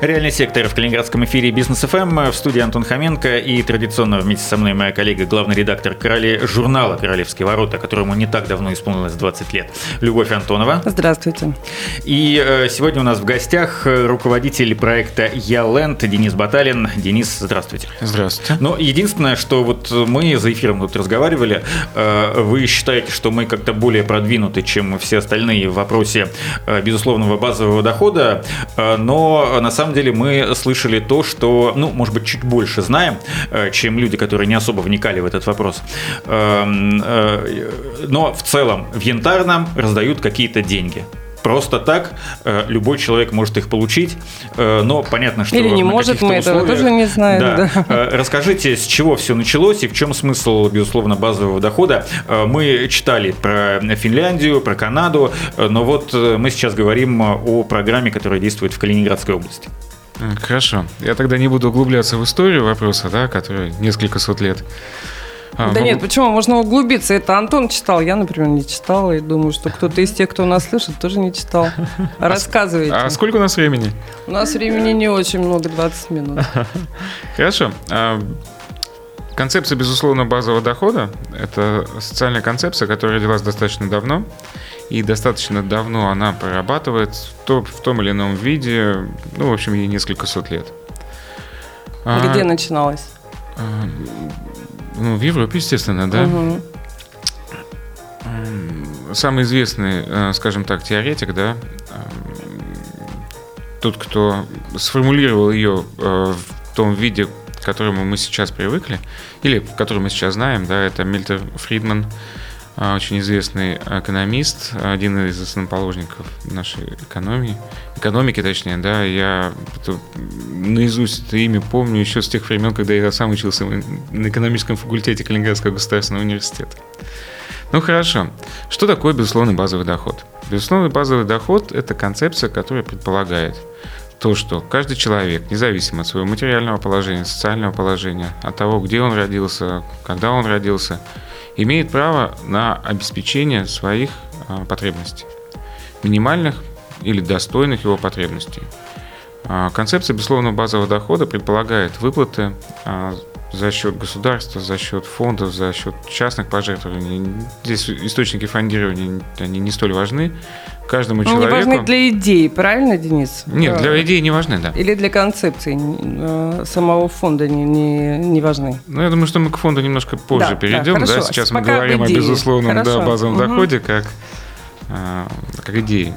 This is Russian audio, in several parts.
Реальный сектор в Калининградском эфире Бизнес ФМ. В студии Антон Хоменко и традиционно вместе со мной моя коллега, главный редактор Короли... журнала «Королевские ворота», которому не так давно исполнилось 20 лет, Любовь Антонова. Здравствуйте. И э, сегодня у нас в гостях руководитель проекта «Яленд» Денис Баталин. Денис, здравствуйте. Здравствуйте. Но единственное, что вот мы за эфиром тут разговаривали, э, вы считаете, что мы как-то более продвинуты, чем все остальные в вопросе э, безусловного базового дохода, но на самом самом деле мы слышали то, что, ну, может быть, чуть больше знаем, э, чем люди, которые не особо вникали в этот вопрос. Эм, э, но в целом в Янтарном раздают какие-то деньги просто так э, любой человек может их получить, но понятно, что или не может, мы этого тоже не знаем. Да. Да. Расскажите, с чего все началось и в чем смысл, безусловно, базового дохода. Мы читали про Финляндию, про Канаду, но вот мы сейчас говорим о программе, которая действует в Калининградской области. Хорошо. Я тогда не буду углубляться в историю вопроса, да, который несколько сот лет. А, да ну... нет, почему? Можно углубиться. Это Антон читал, я, например, не читал. И думаю, что кто-то из тех, кто нас слышит, тоже не читал. А рассказывайте. А сколько у нас времени? У нас времени не очень много, 20 минут. Хорошо. А, концепция, безусловно, базового дохода – это социальная концепция, которая родилась достаточно давно и достаточно давно она прорабатывает в, то, в том или ином виде, ну, в общем, ей несколько сот лет. А, Где а, начиналось? Ну, в Европе, естественно, да. Угу. Самый известный, э, скажем так, теоретик, да, тот, кто сформулировал ее э, в том виде, к которому мы сейчас привыкли, или который мы сейчас знаем, да, это Мильтер Фридман, очень известный экономист, один из основоположников нашей экономии, экономики точнее, да, я это, наизусть это имя помню еще с тех времен, когда я сам учился на экономическом факультете Калининградского государственного университета. Ну хорошо, что такое безусловный базовый доход? Безусловный базовый доход – это концепция, которая предполагает то, что каждый человек, независимо от своего материального положения, социального положения, от того, где он родился, когда он родился – имеет право на обеспечение своих а, потребностей, минимальных или достойных его потребностей. А, концепция безусловного базового дохода предполагает выплаты а, за счет государства, за счет фондов, за счет частных пожертвований. Здесь источники фондирования они не столь важны. Каждому Они человеку... Они важны для идеи, правильно, Денис? Нет, для идеи не важны, да. Или для концепции э, самого фонда не, не, не важны? Ну, я думаю, что мы к фонду немножко позже да, перейдем. Да, да, сейчас Пока мы говорим о безусловном да, базовом угу. доходе как, э, как идее.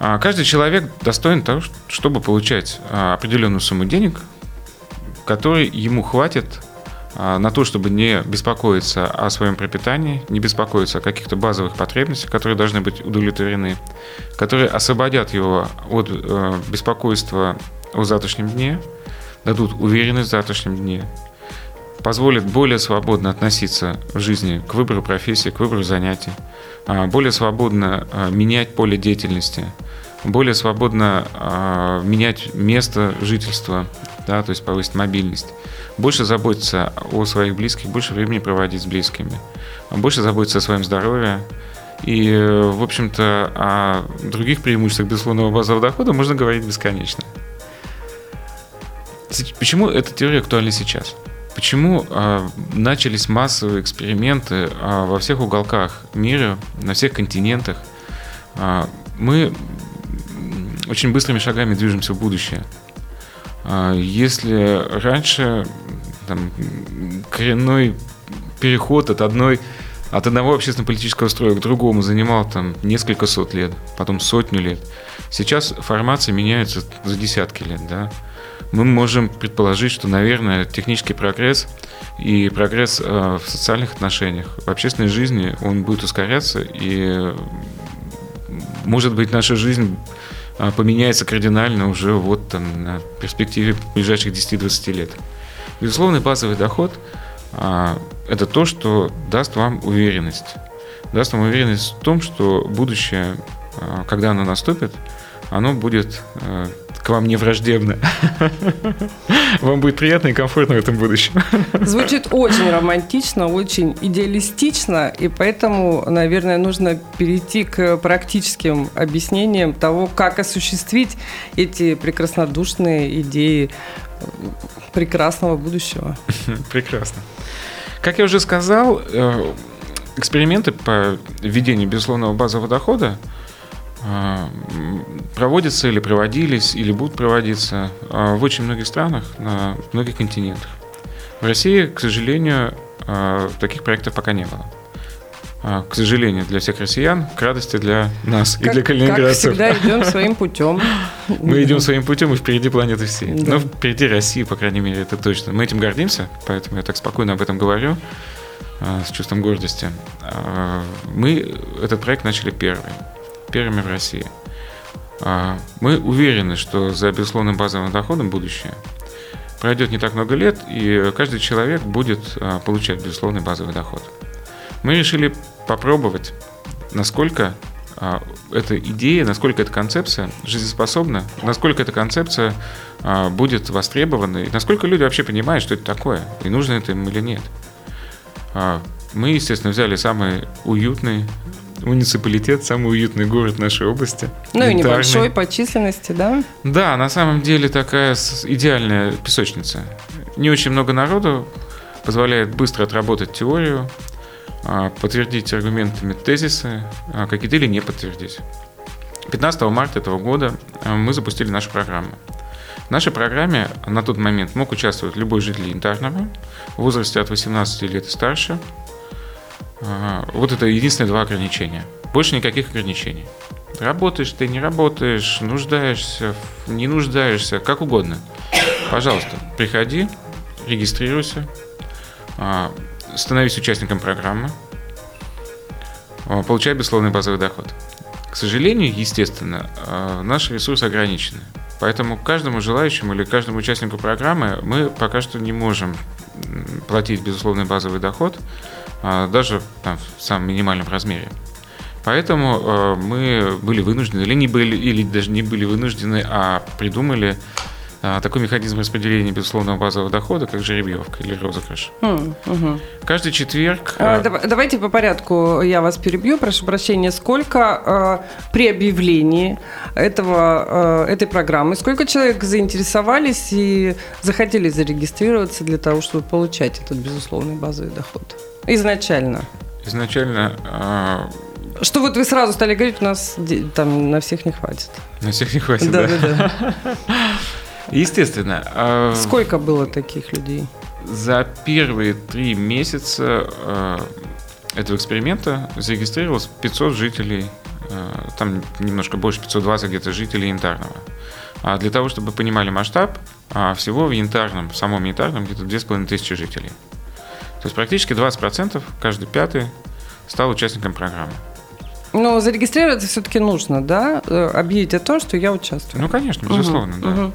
А каждый человек достоин того, чтобы получать а, определенную сумму денег, которой ему хватит а, на то, чтобы не беспокоиться о своем пропитании, не беспокоиться о каких-то базовых потребностях, которые должны быть удовлетворены, которые освободят его от э, беспокойства о завтрашнем дне, дадут уверенность в завтрашнем дне, позволят более свободно относиться в жизни к выбору профессии, к выбору занятий, а, более свободно а, менять поле деятельности, более свободно менять место жительства, да, то есть повысить мобильность больше заботиться о своих близких, больше времени проводить с близкими, больше заботиться о своем здоровье. И, в общем-то, о других преимуществах безусловного базового дохода можно говорить бесконечно. Почему эта теория актуальна сейчас? Почему э, начались массовые эксперименты э, во всех уголках мира, на всех континентах? Э, мы очень быстрыми шагами движемся в будущее. Если раньше там, коренной переход от одной от одного общественно-политического строя к другому занимал там несколько сот лет, потом сотню лет. Сейчас формация меняется за десятки лет, да. Мы можем предположить, что, наверное, технический прогресс и прогресс э, в социальных отношениях, в общественной жизни, он будет ускоряться, и, может быть, наша жизнь поменяется кардинально уже вот там на перспективе ближайших 10-20 лет. Безусловный базовый доход а, – это то, что даст вам уверенность. Даст вам уверенность в том, что будущее, а, когда оно наступит, оно будет а, к вам не враждебны. Вам будет приятно и комфортно в этом будущем. Звучит очень романтично, очень идеалистично, и поэтому, наверное, нужно перейти к практическим объяснениям того, как осуществить эти прекраснодушные идеи прекрасного будущего. Прекрасно. Как я уже сказал, э, эксперименты по введению безусловного базового дохода проводятся или проводились, или будут проводиться э, в очень многих странах, на многих континентах. В России, к сожалению, таких проектов пока не было. К сожалению, для всех россиян, к радости для нас как, и для калининградцев. Как всегда, идем своим путем. Мы идем своим путем и впереди планеты всей. Да. Но впереди России, по крайней мере, это точно. Мы этим гордимся, поэтому я так спокойно об этом говорю. А, с чувством гордости. А, мы этот проект начали первый, первыми в России. А, мы уверены, что за безусловным базовым доходом будущее пройдет не так много лет, и каждый человек будет получать безусловный базовый доход. Мы решили попробовать, насколько эта идея, насколько эта концепция жизнеспособна, насколько эта концепция будет востребована, и насколько люди вообще понимают, что это такое, и нужно это им или нет. А, мы, естественно, взяли самый уютный муниципалитет, самый уютный город нашей области. Ну и небольшой по численности, да? Да, на самом деле такая идеальная песочница. Не очень много народу, позволяет быстро отработать теорию, а, подтвердить аргументами тезисы, а, какие-то или не подтвердить. 15 марта этого года мы запустили нашу программу. В нашей программе на тот момент мог участвовать любой житель Янтарного в возрасте от 18 лет и старше. А, вот это единственные два ограничения. Больше никаких ограничений. Работаешь ты, не работаешь, нуждаешься, не нуждаешься, как угодно. Пожалуйста, приходи, регистрируйся, а, становись участником программы, а, получай бессловный базовый доход. К сожалению, естественно, наши ресурсы ограничены. Поэтому каждому желающему или каждому участнику программы мы пока что не можем платить безусловный базовый доход, а, даже там, в самом минимальном размере. Поэтому э, мы были вынуждены, или не были, или даже не были вынуждены, а придумали а, такой механизм распределения безусловного базового дохода, как жеребьевка или розыгрыш. Mm, угу. Каждый четверг... А, а давайте по порядку я вас перебью, прошу прощения. Сколько э, при объявлении этого, э, этой программы, сколько человек заинтересовались и захотели зарегистрироваться для того, чтобы получать этот безусловный базовый доход? Изначально. Изначально... Э, что вот вы сразу стали говорить, у нас там на всех не хватит. На всех не хватит, да? Да, да, да. Естественно. А, Сколько было таких людей? За первые три месяца э, этого эксперимента зарегистрировалось 500 жителей, э, там немножко больше, 520 где-то жителей Янтарного. А для того, чтобы понимали масштаб, а всего в Янтарном, в самом Янтарном где-то 2500 жителей. То есть практически 20%, каждый пятый, стал участником программы. Но зарегистрироваться все-таки нужно, да? Э, объявить о том, что я участвую. Ну, конечно, безусловно, угу, да. Угу.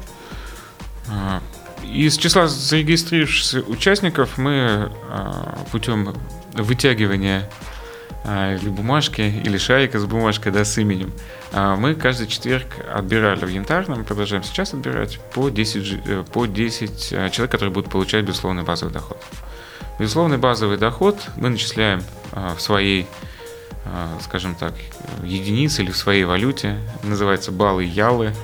Из числа зарегистрировавшихся участников мы а, путем вытягивания а, или бумажки, или шарика с бумажкой, да, с именем, мы каждый четверг отбирали в Янтарном, продолжаем сейчас отбирать, по 10, э, по 10 человек, которые будут получать безусловный базовый доход. Безусловный базовый доход мы начисляем в своей, скажем так, единице или в своей валюте, называется баллы Ялы,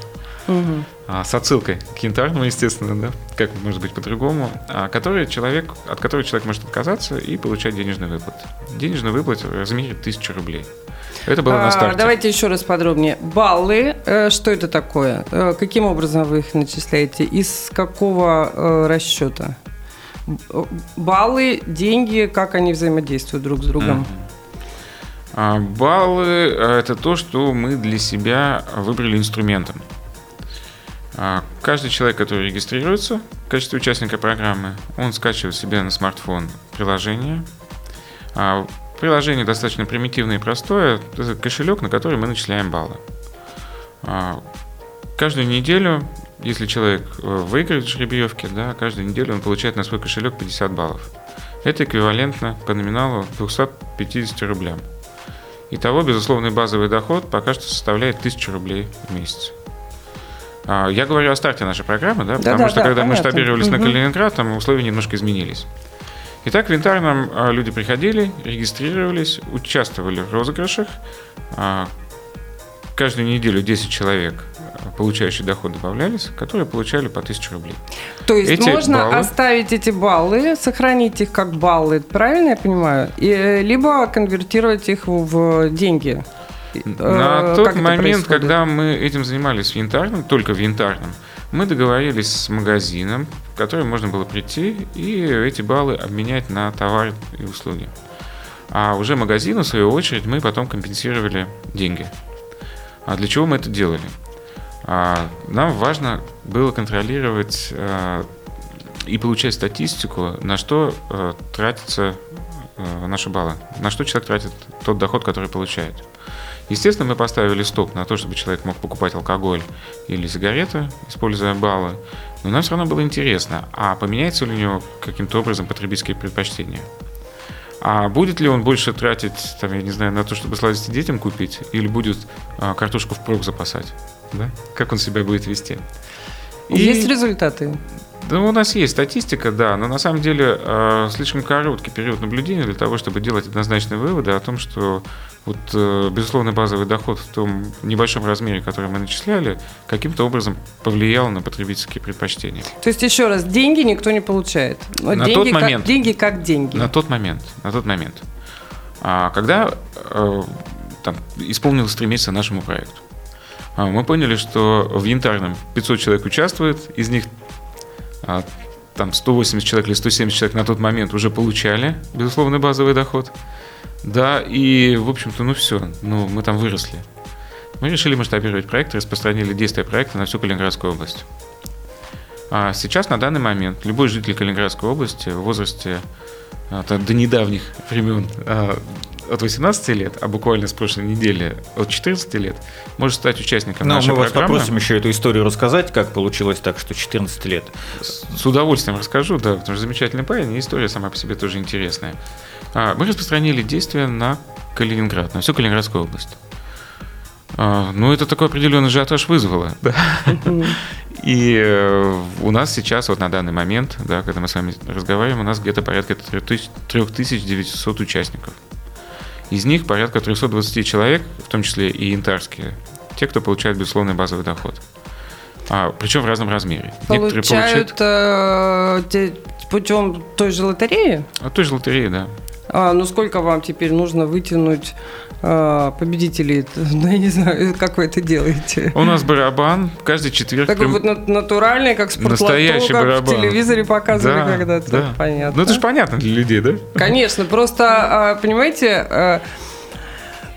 угу. С отсылкой к янтарному, естественно, да, как может быть по-другому, а, который человек, от которого человек может отказаться и получать денежный выплат. Денежный выплат в размере 1000 рублей. Это было а, на старте. Давайте еще раз подробнее. Баллы, э, что это такое? Э, каким образом вы их начисляете? Из какого э, расчета? Баллы, деньги, как они взаимодействуют друг с другом? Mm-hmm. Баллы – это то, что мы для себя выбрали инструментом. А, каждый человек, который регистрируется в качестве участника программы, он скачивает себе на смартфон приложение. А, приложение достаточно примитивное и простое. Это кошелек, на который мы начисляем баллы. А, каждую неделю, если человек э, выиграет в жеребьевке, да, каждую неделю он получает на свой кошелек 50 баллов. Это эквивалентно по номиналу 250 рублям. Итого, безусловный базовый доход пока что составляет 1000 рублей в месяц. А, Я говорю о старте нашей программы, да, потому да, что да, когда мы понятно. штабировались на Мгм. Калининград, там условия немножко изменились. Итак, в Винтарном а, люди приходили, регистрировались, участвовали в розыгрышах. А, Каждую неделю 10 человек, получающие доход, добавлялись, которые получали по 1000 рублей. То есть Эти можно баллы- оставить эти баллы, сохранить их как баллы, правильно я понимаю? И, э, либо конвертировать их в деньги. На Э, тот момент, происходит? когда мы этим занимались в янтарном, только в янтарном, мы договорились с магазином, в который можно было прийти и эти баллы обменять на товар и услуги. А уже магазину, в свою очередь, мы потом компенсировали деньги. А для чего мы это делали? А, нам важно было контролировать а, и получать статистику, на что а, тратятся а, наши баллы, на что человек тратит тот доход, который получает. Естественно, мы поставили стоп на то, чтобы человек мог покупать алкоголь или сигареты, используя баллы. Но нам все равно было интересно, а поменяется ли у него каким-то образом потребительские предпочтения? А будет ли он больше тратить, там, я не знаю, на то, чтобы сладости детям купить, или будет а, картошку впрок запасать? Да? Как он себя будет вести? И- Есть результаты? да, у нас есть статистика, да, но на самом деле э, слишком короткий период наблюдения для того, чтобы делать однозначные выводы о том, что вот э, безусловный базовый доход в том небольшом размере, который мы начисляли, каким-то образом повлиял на потребительские предпочтения. То есть, еще раз, деньги никто не получает. Но На деньги тот как, момент. деньги как деньги. На тот момент, на тот момент, А, когда э, там, исполнилось три месяца нашему проекту, а, мы поняли, что в янтарном 500 человек участвует, из них а, там 180 человек или 170 человек на тот момент уже получали безусловный базовый доход. Да, и, в общем-то, ну все, ну, мы там выросли. Мы решили масштабировать проект, распространили действия проекта на всю Калининградскую область. А сейчас, на данный момент, любой житель Калининградской области в возрасте а, та- до недавних времен а, от 18 лет, а буквально с прошлой недели от 14 лет, может стать участником Но нашей Ну, мы вас программы. попросим еще эту историю рассказать, как получилось так, что 14 лет. С удовольствием расскажу, да, потому что замечательный парень, и история сама по себе тоже интересная. А, Мы распространили действия на Калининград, на всю Калининградскую область. А, Ну, это такой определенный ажиотаж вызвало. да. И э, у нас сейчас, вот на данный момент, да, когда мы с вами разговариваем, у нас где-то порядка 3000 3900 участников. Из них порядка 320 человек, в том числе и янтарские, те, кто получает безусловный базовый доход. А, причем в разном размере. Некоторые Получают э, те- путем той же лотереи? А той же лотереи, да. А, ну сколько вам теперь нужно вытянуть э, победителей? Ну, я не знаю, как вы это делаете. У нас барабан каждый четверг. Такой прям- вот на- натуральный, как спортлото, Настоящий как барабан. в телевизоре показывали Да, когда-то. да. Понятно. Ну это же понятно для людей, да? Конечно, просто, а, понимаете, а,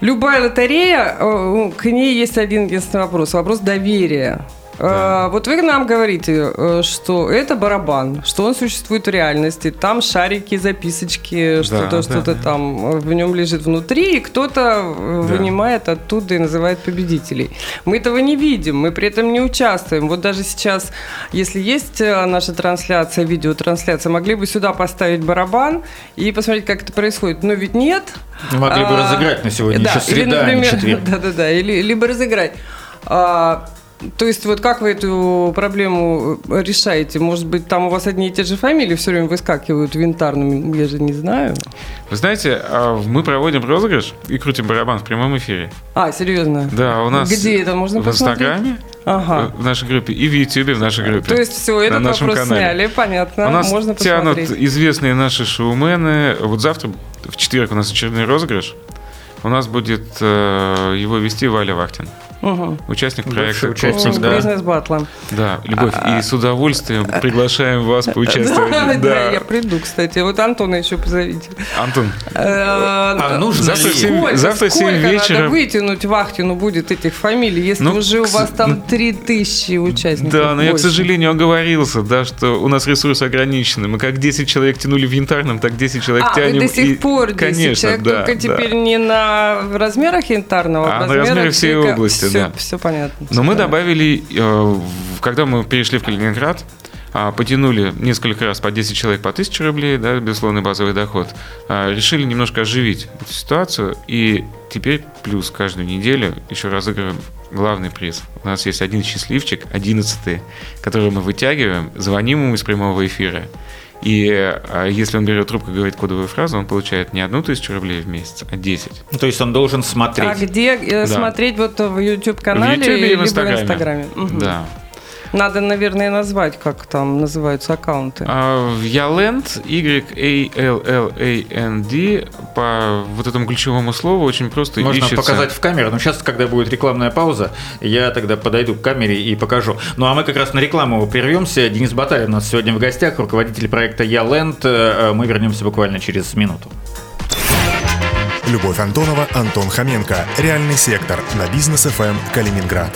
любая лотерея, а, к ней есть один единственный вопрос. Вопрос доверия. А, Вот вы нам говорите, э, что это барабан, что он существует в реальности, там шарики, записочки, что-то, да, что-то да. там э, в нем лежит внутри, и кто-то э, Да. вынимает оттуда и называет победителей. Мы этого не видим, мы при этом не участвуем. Вот даже сейчас, если есть э, наша трансляция, видеотрансляция, могли бы сюда поставить барабан и посмотреть, как это происходит. Но ведь нет. Могли бы А, разыграть на сегодня да, еще среда, или, а не например, четверг. Да-да-да, или, либо разыграть. А, то есть вот как вы эту проблему э, решаете? Может быть, там у вас одни и те же фамилии все время выскакивают в винтарном, я же не знаю. Вы знаете, а, мы проводим розыгрыш и крутим барабан в прямом эфире. А, серьезно? Да, у нас Где это можно в посмотреть? Инстаграме, Ага. в нашей группе и в Ютубе в нашей группе. То есть все, на этот нашем вопрос канале. сняли, понятно, У нас можно тянут посмотреть. известные наши шоумены. Вот завтра, в четверг, у нас очередной розыгрыш. У нас будет э, его вести Валя Вахтин, Угу. участник проекта. участник, «Космос да. Бар». Бизнес-батла. Да, Любовь, А, и с удовольствием приглашаем вас поучаствовать. Да, Да. я приду, кстати. Вот Антона еще позовите. Антон, А нужно Завтра ли? в семь- Сколько, завтра в семь сколько вечера- надо вытянуть Вахтину будет этих фамилий, если Ну, уже у вас там ну, 3000 участников? Да, но я, к сожалению, оговорился, да, что у нас ресурсы ограничены. Мы как 10 человек тянули в янтарном, так 10 человек А, тянем. вы до сих и- пор 10 Конечно, человек, да, только да. теперь не на размерах янтарного, А в на размере всей области, все, да. Все понятно. Но мы добавили, э, когда мы перешли в Калининград, а, потянули несколько раз по 10 человек по 1000 рублей, да, безусловный базовый доход, а, решили немножко оживить эту ситуацию, и теперь плюс каждую неделю еще разыгрываем главный приз. У нас есть один счастливчик, одиннадцатый, которого мы вытягиваем, звоним ему из прямого эфира, и а, если он берет трубку и говорит кодовую фразу, он получает не одну тысячу рублей в месяц, а 10. Ну, то есть он должен смотреть. А где э, Да. смотреть вот в YouTube-канале в YouTube и либо в Инстаграме. в Инстаграме? Мгм. Да. Надо, наверное, назвать, как там называются аккаунты. А, В Yaland, Y-A-L-L-A-N-D, по вот этому ключевому слову очень просто Можно ищется... показать в камеру, но сейчас, когда будет рекламная пауза, я тогда подойду к камере и покажу. Ну а мы как раз на рекламу прервемся. Денис Баталин у нас сегодня в гостях, руководитель проекта Яленд. Мы вернемся буквально через минуту. Любовь Антонова, Антон Хоменко. Реальный сектор на бизнес ФМ Калининград.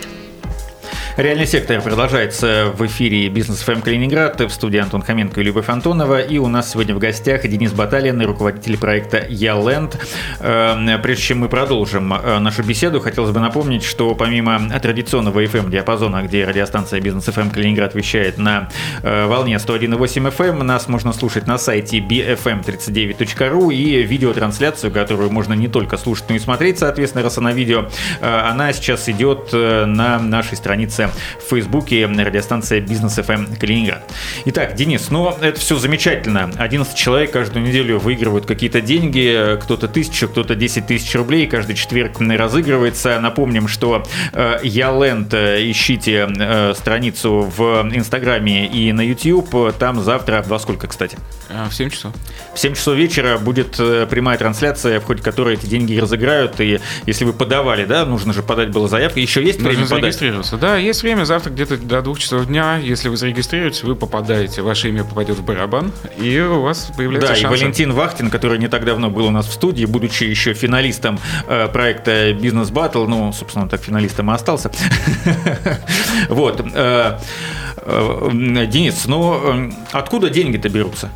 Реальный сектор продолжается в эфире Бизнес FM Калининград. В студии Антон Хоменко и Любовь Антонова. И у нас сегодня в гостях Денис Баталин, руководитель проекта Яленд. Э, Прежде чем мы продолжим э, нашу беседу, хотелось бы напомнить, что помимо традиционного FM-диапазона, где радиостанция Бизнес FM Калининград вещает на э, волне 101,8 FM, нас можно слушать на сайте bfm39.ru и видеотрансляцию, которую можно не только слушать, но и смотреть, соответственно, раз она видео. Э, Она сейчас идет на нашей странице в Фейсбуке радиостанция Бизнес ФМ Калининград. Итак, Денис, ну это все замечательно. 11 человек каждую неделю выигрывают какие-то деньги, кто-то тысячу, кто-то 10 тысяч рублей, каждый четверг разыгрывается. Напомним, что э, Яленд, э, ищите э, страницу в Инстаграме и на YouTube. Там завтра, во сколько, кстати? А, В 7 часов. В 7 часов вечера будет э, прямая трансляция, в ходе которой эти деньги разыграют. И если вы подавали, да, нужно же подать было заявку. Еще есть время Нужно подать? зарегистрироваться. Да, есть время завтра где-то до двух часов дня. Если вы зарегистрируетесь, вы попадаете, ваше имя попадет в барабан, и у вас появляется Да, и шанс. Валентин Вахтин, который не так давно был у нас в студии, будучи еще финалистом э, проекта Бизнес Батл, ну, собственно, он так финалистом и остался. Вот. э, э, Денис, ну, э, откуда деньги-то берутся?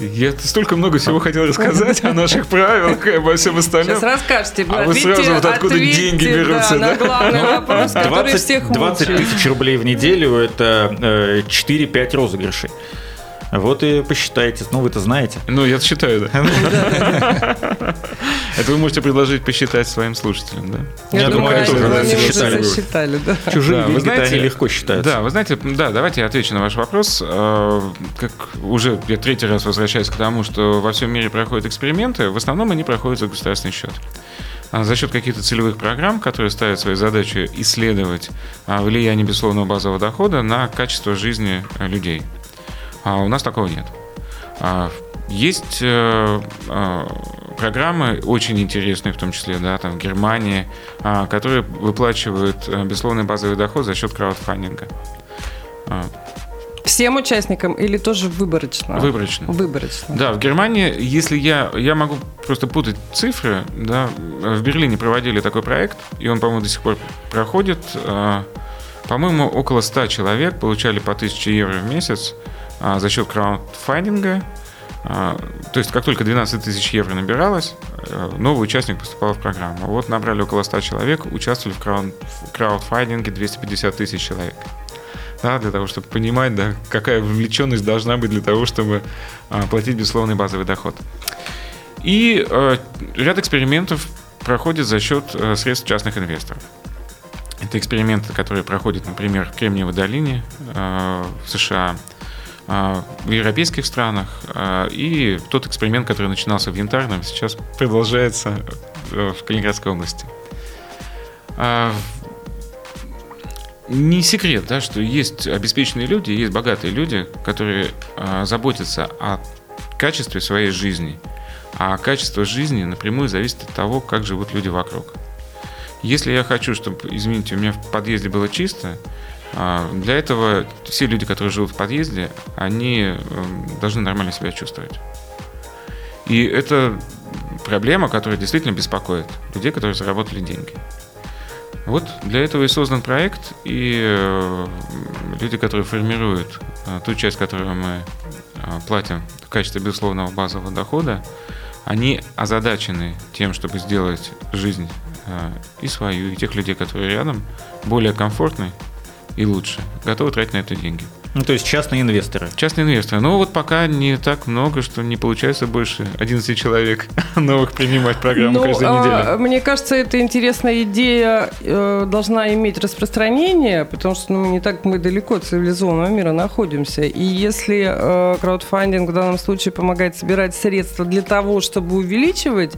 Я столько много всего хотел рассказать о наших правилах и обо всем остальном. Сейчас расскажете. А вы сразу вот откуда деньги берутся, да? главный вопрос, который 20, всех 20 мучает. тысяч рублей в неделю – это э, 4-5 розыгрышей. Вот и посчитайте. Ну, вы-то знаете. Ну, я считаю, да. Это вы можете предложить посчитать своим слушателям, да? Я, Я думаю, они, тоже считали. засчитали, да. Чужие Да, вы деньги знаете- они легко считаются. Да, вы знаете, да, давайте я отвечу на ваш вопрос. Э, Как уже я третий раз возвращаюсь к тому, что во всем мире проходят эксперименты, в основном они проходят за государственный счет. А За счет каких-то целевых программ, которые ставят своей задачей исследовать а, влияние безусловного базового дохода на качество жизни э, людей. А у нас такого нет. А, Есть э, э, программы очень интересные, в том числе, да, там в Германии, а, которые выплачивают э, безусловный базовый доход за счет краудфандинга. А, Всем участникам или тоже выборочно? Выборочно. Выборочно. Да, в Германии, если я, я могу просто путать цифры, да, в Берлине проводили такой проект, и он, по-моему, до сих пор проходит. А, По-моему, около 100 человек получали по 1000 евро в месяц за счет краудфандинга. А, То есть, как только 12 тысяч евро набиралось, э, новый участник поступал в программу. Вот набрали около 100 человек, участвовали в крауд- в краудфандинге 250 тысяч человек. Да, для того, чтобы понимать, да, какая вовлеченность должна быть для того, чтобы а, платить безусловный базовый доход. И э, ряд экспериментов проходит за счет э, средств частных инвесторов. Это эксперименты, которые проходят, например, в Кремниевой долине в США, в европейских странах. э, И тот эксперимент, который начинался в Янтарном, сейчас продолжается в Калининградской области. А, не секрет, да, что есть обеспеченные люди, есть богатые люди, которые а, заботятся о качестве своей жизни. А качество жизни напрямую зависит от того, как живут люди вокруг. Если я хочу, чтобы, извините, у меня в подъезде было чисто, а, для этого все люди, которые живут в подъезде, они эм, должны нормально себя чувствовать. И это проблема, которая действительно беспокоит людей, которые заработали деньги. Вот для этого и создан проект, и э, люди, которые формируют э, ту часть, которую мы э, платим в качестве безусловного базового дохода, они озадачены тем, чтобы сделать жизнь и свою, и тех людей, которые рядом, более комфортной и лучше. Готовы тратить на это деньги. Ну, то есть частные инвесторы. Частные инвесторы. Но вот пока не так много, что не получается больше 11 человек новых принимать программу ну, каждую неделю. А, мне кажется, эта интересная идея э, должна иметь распространение, потому что ну, не так мы далеко от цивилизованного мира находимся. И если э, краудфандинг в данном случае помогает собирать средства для того, чтобы увеличивать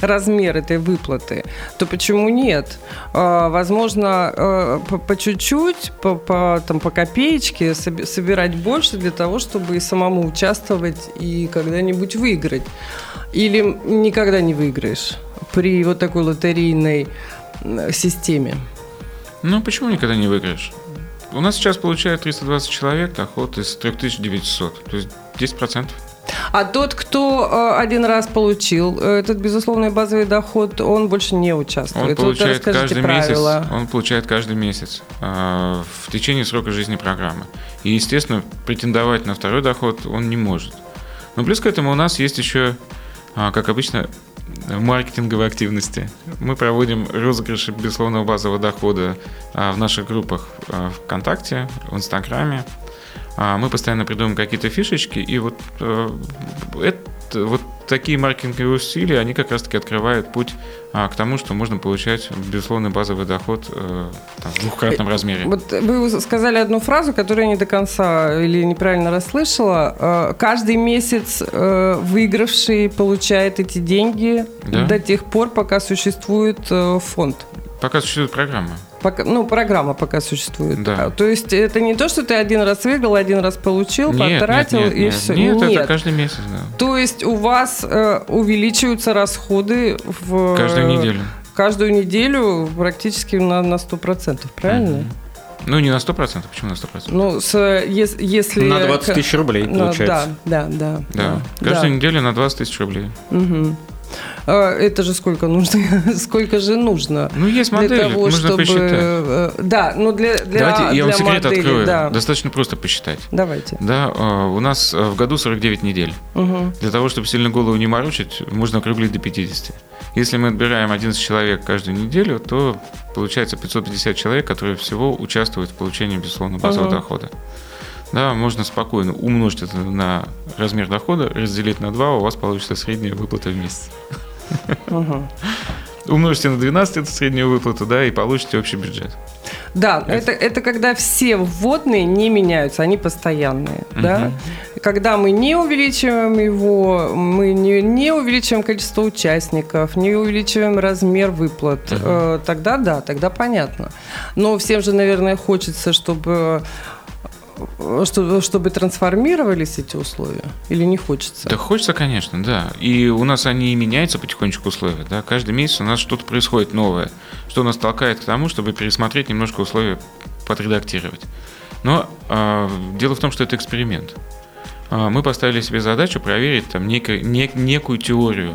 размер этой выплаты, то почему нет? Э, возможно, э, по, по чуть-чуть, по, по, там, по копеечке собирать больше для того, чтобы и самому участвовать и когда-нибудь выиграть. Или никогда не выиграешь при вот такой лотерейной системе. Ну, почему никогда не выиграешь? У нас сейчас получает 320 человек доход из 3900, то есть 10%. А тот, кто э, один раз получил э, этот безусловный базовый доход, он больше не участвует. Он получает вот каждый правила. месяц. Он получает каждый месяц э, в течение срока жизни программы. И, естественно, претендовать на второй доход он не может. Но плюс к этому у нас есть еще, как обычно, маркетинговые активности. Мы проводим розыгрыши безусловного базового дохода в наших группах ВКонтакте, в Инстаграме. А мы постоянно придумываем какие-то фишечки, и вот э, это, вот такие маркетинговые усилия, они как раз-таки открывают путь а, к тому, что можно получать безусловный базовый доход э, там, в двухкратном размере. Вот вы сказали одну фразу, которую я не до конца или неправильно расслышала. Э, каждый месяц э, выигравший получает эти деньги да? до тех пор, пока существует э, фонд. Пока существует программа. Пока, ну, программа пока существует. Да. То есть это не то, что ты один раз выиграл, один раз получил, нет, потратил нет, нет, и нет. все. Нет, нет, это каждый месяц, да. То есть у вас э, увеличиваются расходы в... Каждую неделю. Каждую неделю практически на, на 100%, правильно? Угу. Ну, не на 100%, почему на 100%? Ну, с, если, если... На 20 тысяч рублей, получается. Да, да, да. Да, да. каждую да. неделю на 20 тысяч рублей. Угу. А, это же сколько нужно? сколько же нужно? Ну, есть модель, для того, нужно чтобы... посчитать. Э, да, но для, для Давайте я вам секрет модели, открою. Да. Достаточно просто посчитать. Давайте. Да, а, у нас э, в году 49 недель. Угу. Для того, чтобы сильно голову не морочить, можно округлить до 50. Если мы отбираем 11 человек каждую неделю, то получается 550 человек, которые всего участвуют в получении безусловно базового угу. дохода да, можно спокойно умножить это на размер дохода, разделить на 2, у вас получится средняя выплата в месяц. Угу. Умножьте на 12 эту среднюю выплату, да, и получите общий бюджет. Да, это, это когда все вводные не меняются, они постоянные. Угу. Да? Когда мы не увеличиваем его, мы не, не увеличиваем количество участников, не увеличиваем размер выплат, угу. э, тогда да, тогда понятно. Но всем же, наверное, хочется, чтобы чтобы, чтобы трансформировались эти условия? Или не хочется? Да хочется, конечно, да. И у нас они и меняются потихонечку условия. Да? Каждый месяц у нас что-то происходит новое, что нас толкает к тому, чтобы пересмотреть немножко условия, подредактировать. Но э, дело в том, что это эксперимент. Э, мы поставили себе задачу проверить там некое, нек, некую теорию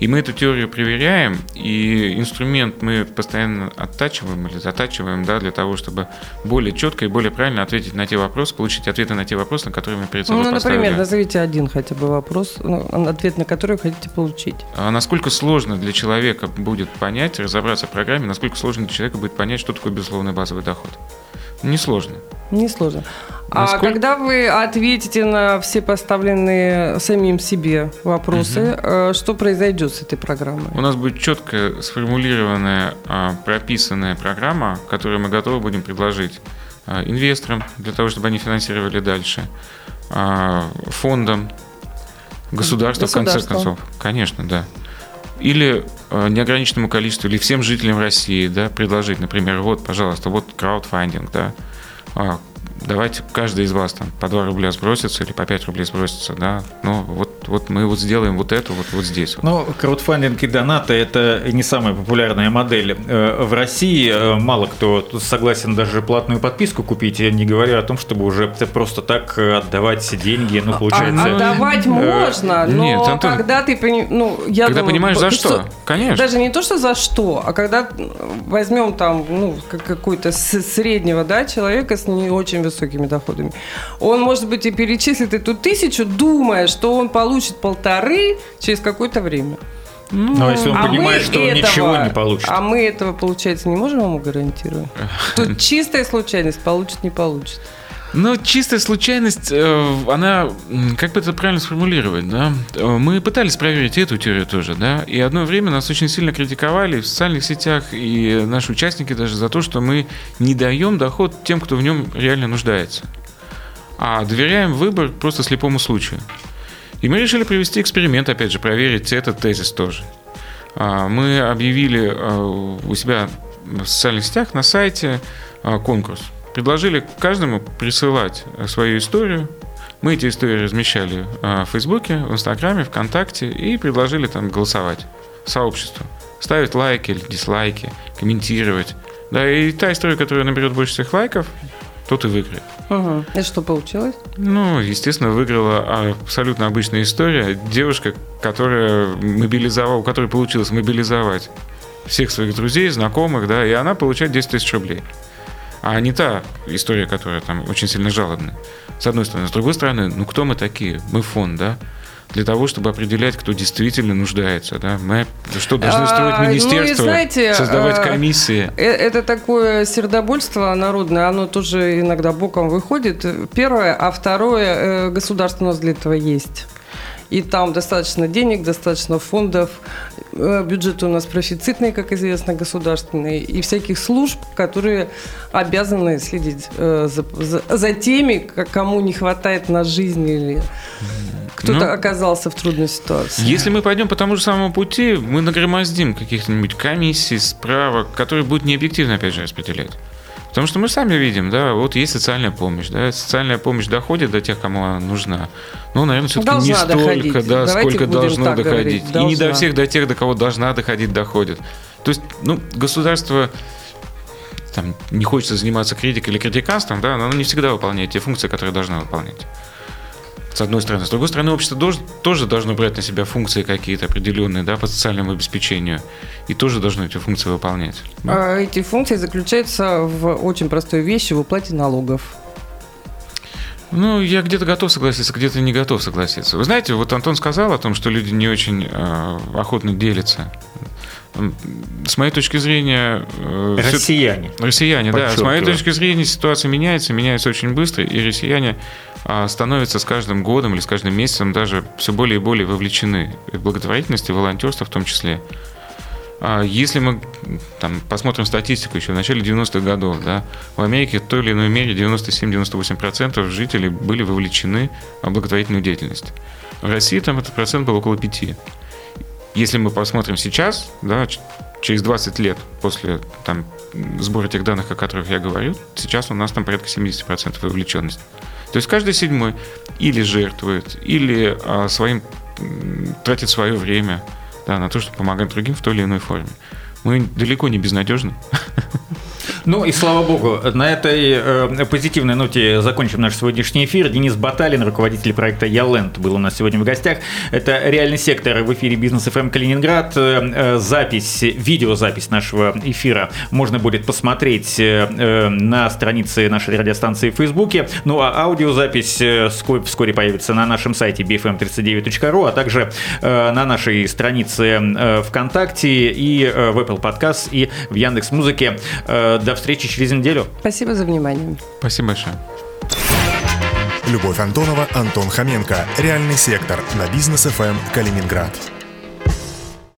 и мы эту теорию проверяем, и инструмент мы постоянно оттачиваем или затачиваем, да, для того, чтобы более четко и более правильно ответить на те вопросы, получить ответы на те вопросы, на которые мы перед собой ну, поставили. например, назовите один хотя бы вопрос, ну, ответ на который вы хотите получить. А насколько сложно для человека будет понять, разобраться в программе, насколько сложно для человека будет понять, что такое безусловный базовый доход? Несложно. Несложно. Насколько... А когда вы ответите на все поставленные самим себе вопросы, угу. что произойдет с этой программой? У нас будет четко сформулированная, а, прописанная программа, которую мы готовы будем предложить а, инвесторам для того, чтобы они финансировали дальше, фондам, государству, в конце концов. Конечно, да. Или неограниченному количеству, или всем жителям России, да, предложить, например, вот, пожалуйста, вот краудфандинг, да, давайте каждый из вас там по 2 рубля сбросится или по 5 рублей сбросится, да, ну вот вот мы вот сделаем вот это вот, вот здесь. Вот. Ну, краудфандинг и донаты – это не самая популярная модель. Э, в России э, мало кто согласен даже платную подписку купить, не говоря о том, чтобы уже просто так отдавать деньги. Ну, получается... А, отдавать можно, но нет, Антон, когда ты... Ну, я когда думаю, понимаешь, за что, конечно. Даже не то, что за что, а когда возьмем там, ну, какой-то среднего, да, человека с не очень высокими доходами, он, может быть, и перечислит эту тысячу, думая, что он получит полторы через какое-то время. Ну, Но если он а понимает, что он этого, ничего не получит. А мы этого, получается, не можем ему гарантировать. Тут чистая случайность, получит, не получит. Ну, чистая случайность, э, она, как бы это правильно сформулировать, да? Э, мы пытались проверить эту теорию тоже, да? И одно время нас очень сильно критиковали в социальных сетях и наши участники даже за то, что мы не даем доход тем, кто в нем реально нуждается, а доверяем выбор просто слепому случаю. И мы решили провести эксперимент, опять же, проверить этот тезис тоже. А, мы объявили э, у себя в социальных сетях на сайте конкурс – предложили каждому присылать свою историю. Мы эти истории размещали а, в Фейсбуке, в Инстаграме, ВКонтакте и предложили там голосовать сообществу. Ставить лайки или дизлайки, комментировать. Да, и та история, которая наберет больше всех лайков, тот и выиграет. Угу. И что получилось? Ну, естественно, выиграла абсолютно обычная история. Девушка, которая мобилизовала, у которой получилось мобилизовать всех своих друзей, знакомых, да, и она получает 10 тысяч рублей а не та история, которая там очень сильно жалобная. С одной стороны. С другой стороны, ну кто мы такие? Мы фонд, да? для того, чтобы определять, кто действительно нуждается. Да? Мы что, должны строить а, министерство, ну, знаете, создавать а, комиссии? Э, это такое сердобольство народное, оно тоже иногда боком выходит. Первое, а второе, э, государство у нас для этого есть и там достаточно денег, достаточно фондов, э, бюджет у нас профицитный, как известно, государственный, и всяких служб, которые обязаны следить э, за, за, за теми, кому не хватает на жизнь или кто-то ну, оказался в трудной ситуации. Если мы пойдем по тому же самому пути, мы нагромоздим каких-нибудь комиссий, справок, которые будут необъективно, опять же, распределять. Потому что мы сами видим, да, вот есть социальная помощь, да, социальная помощь доходит до тех, кому она нужна. Ну, наверное, все-таки не столько, доходить. да, Давайте сколько должно доходить. Говорить, И не до всех, до тех, до кого должна доходить, доходит. То есть, ну, государство там, не хочется заниматься критикой или критиканством, да, но оно не всегда выполняет те функции, которые должно выполнять с одной стороны. С другой стороны, общество тоже, тоже должно брать на себя функции какие-то определенные да, по социальному обеспечению и тоже должно эти функции выполнять. А эти функции заключаются в очень простой вещи, в уплате налогов. Ну, я где-то готов согласиться, где-то не готов согласиться. Вы знаете, вот Антон сказал о том, что люди не очень э, охотно делятся. С моей точки зрения... Э, россияне. Россияне, да. С моей точки зрения ситуация меняется, меняется очень быстро, и россияне становятся с каждым годом или с каждым месяцем даже все более и более вовлечены в благотворительность и волонтерство в том числе. А, если мы там, посмотрим статистику еще в начале 90-х годов, да, в Америке в той или иной мере 97-98% жителей были вовлечены в благотворительную деятельность. В России там этот процент был около 5%. Если мы посмотрим сейчас, да, через 20 лет после там, сбора тех данных, о которых я говорю, сейчас у нас там порядка 70% вовлеченности. То есть каждый седьмой или жертвует, или а, своим тратит свое время да, на то, чтобы помогать другим в той или иной форме. Мы далеко не безнадежны. Ну и слава богу, на этой э, позитивной ноте закончим наш сегодняшний эфир. Денис Баталин, руководитель проекта Яленд, был у нас сегодня в гостях. Это реальный сектор в эфире Бизнес ФМ эм Калининград. Э, запись, видеозапись нашего эфира можно будет посмотреть э, э на странице нашей радиостанции в Фейсбуке. Ну а аудиозапись э, вскоре, вскоре появится на нашем сайте bfm39.ru, а также э, на нашей странице э, ВКонтакте и э, в Apple Podcast и в Яндекс Музыке. Э, до встречи через неделю. Спасибо за внимание. Спасибо большое. Любовь Антонова, Антон Хоменко. Реальный сектор на бизнес ФМ Калининград.